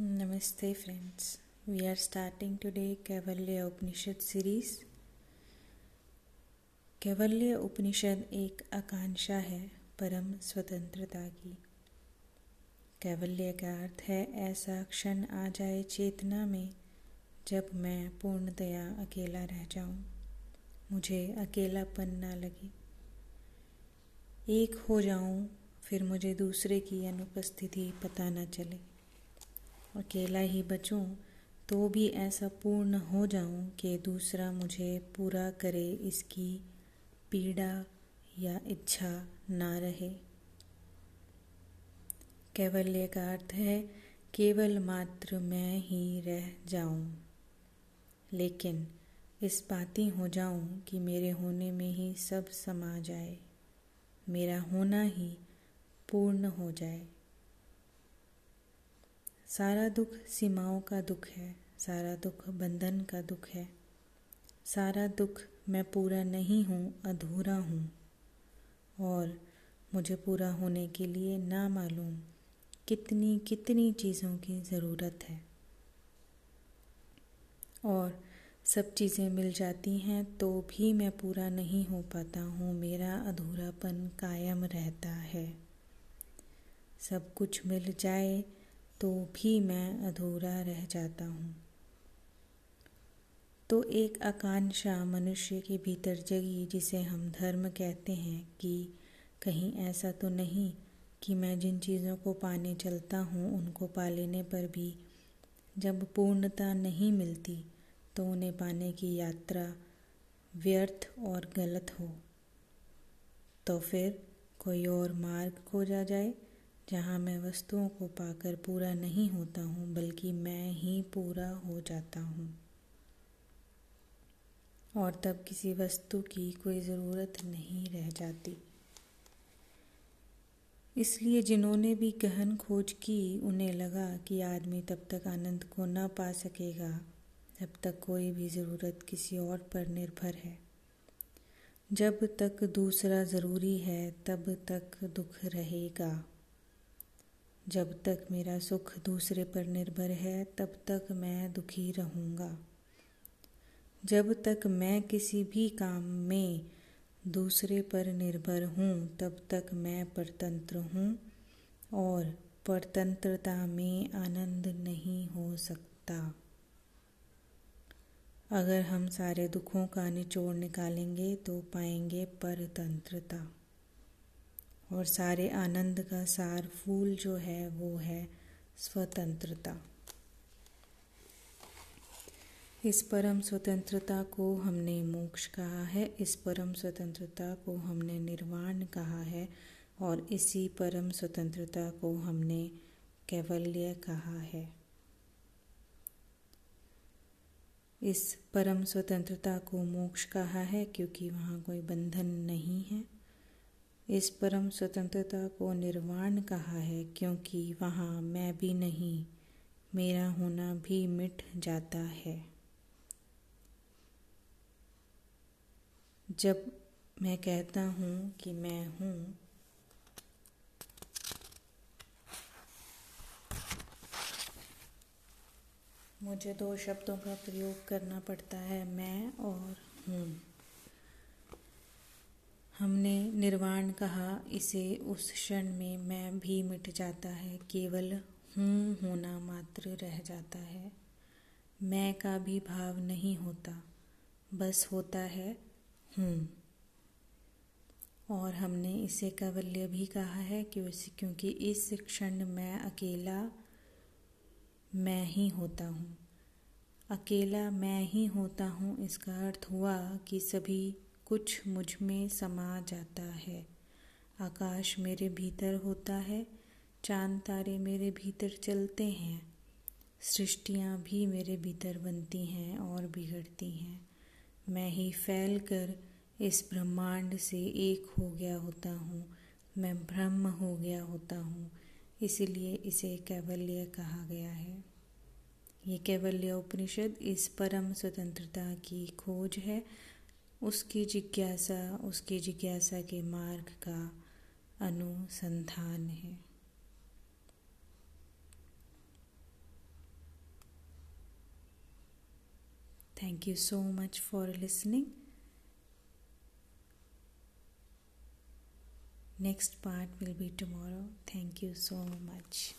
Namaste, friends. We are starting today Kaivalya Upanishad series. कैवल्य उपनिषद एक आकांक्षा है परम स्वतंत्रता की कैवल्य का अर्थ है ऐसा क्षण आ जाए चेतना में जब मैं पूर्णतया अकेला रह जाऊँ, मुझे अकेलापन ना लगे एक हो जाऊँ फिर मुझे दूसरे की अनुपस्थिति पता न चले अकेला ही बचूं तो भी ऐसा पूर्ण हो जाऊँ कि दूसरा मुझे पूरा करे इसकी पीड़ा या इच्छा ना रहे। कैवल्य का अर्थ है, केवल मात्र मैं ही रह जाऊँ। लेकिन इस बाती हो जाऊँ कि मेरे होने में ही सब समा जाए, मेरा होना ही पूर्ण हो जाए। सारा दुख सीमाओं का दुख है, सारा दुख बंधन का दुख है। सारा दुख मैं पूरा नहीं हूँ, अधूरा हूँ। और मुझे पूरा होने के लिए ना मालूम कितनी कितनी चीज़ों की ज़रूरत है। और सब चीज़ें मिल जाती हैं तो भी मैं पूरा नहीं हो पाता हूँ, मेरा अधूरापन कायम रहता है। सब कुछ मिल जाए तो भी मैं अधूरा रह जाता हूँ। तो एक आकांक्षा मनुष्य के भीतर जगी, जिसे हम धर्म कहते हैं कि कहीं ऐसा तो नहीं कि मैं जिन चीज़ों को पाने चलता हूँ, उनको पा लेने पर भी जब पूर्णता नहीं मिलती तो उन्हें पाने की यात्रा व्यर्थ और गलत हो। तो फिर कोई और मार्ग खोजा जाए? जहाँ मैं वस्तुओं को पाकर पूरा नहीं होता हूँ, बल्कि मैं ही पूरा हो जाता हूँ। और तब किसी वस्तु की कोई ज़रूरत नहीं रह जाती। इसलिए जिन्होंने भी गहन खोज की, उन्हें लगा कि आदमी तब तक आनंद को न पा सकेगा, जब तक कोई भी ज़रूरत किसी और पर निर्भर है। जब तक दूसरा ज़रूरी है, तब तक दुख रहेगा। जब तक मेरा सुख दूसरे पर निर्भर है, तब तक मैं दुखी रहूँगा। जब तक मैं किसी भी काम में दूसरे पर निर्भर हूँ, तब तक मैं परतंत्र हूँ और परतंत्रता में आनंद नहीं हो सकता। अगर हम सारे दुखों का निचोड़ निकालेंगे तो पाएँगे परतंत्रता। और सारे आनंद का सार फूल जो है, वो है स्वतंत्रता। इस परम स्वतंत्रता को हमने मोक्ष कहा है, इस परम स्वतंत्रता को हमने निर्वाण कहा है और इसी परम स्वतंत्रता को हमने कैवल्य कहा है। इस परम स्वतंत्रता को मोक्ष कहा है क्योंकि वहाँ कोई बंधन नहीं है। इस परम स्वतंत्रता को निर्वाण कहा है, क्योंकि वहाँ मैं भी नहीं, मेरा होना भी मिट जाता है। जब मैं कहता हूँ कि मैं हूँ, मुझे दो शब्दों का प्रयोग करना पड़ता है, मैं और हूँ। हमने निर्वाण कहा, इसे उस क्षण में मैं भी मिट जाता है, केवल हूँ होना मात्र रह जाता है। मैं का भी भाव नहीं होता, बस होता है हूँ। और हमने इसे कवल्य भी कहा है कि क्योंकि इस क्षण मैं अकेला, मैं ही होता हूँ। अकेला मैं ही होता हूँ, इसका अर्थ हुआ कि सभी कुछ मुझमें समा जाता है। आकाश मेरे भीतर होता है, चाँद तारे मेरे भीतर चलते हैं, सृष्टियाँ भी मेरे भीतर बनती हैं और बिगड़ती हैं। मैं ही फैल कर इस ब्रह्मांड से एक हो गया होता हूँ, मैं ब्रह्म हो गया होता हूँ, इसलिए इसे कैवल्य कहा गया है। ये कैवल्य उपनिषद इस परम स्वतंत्रता की खोज है उसकी जिज्ञासा उसकी जिज्ञासा के मार्ग का अनुसंधान है। Thank you so much for listening next part will be tomorrow thank you so much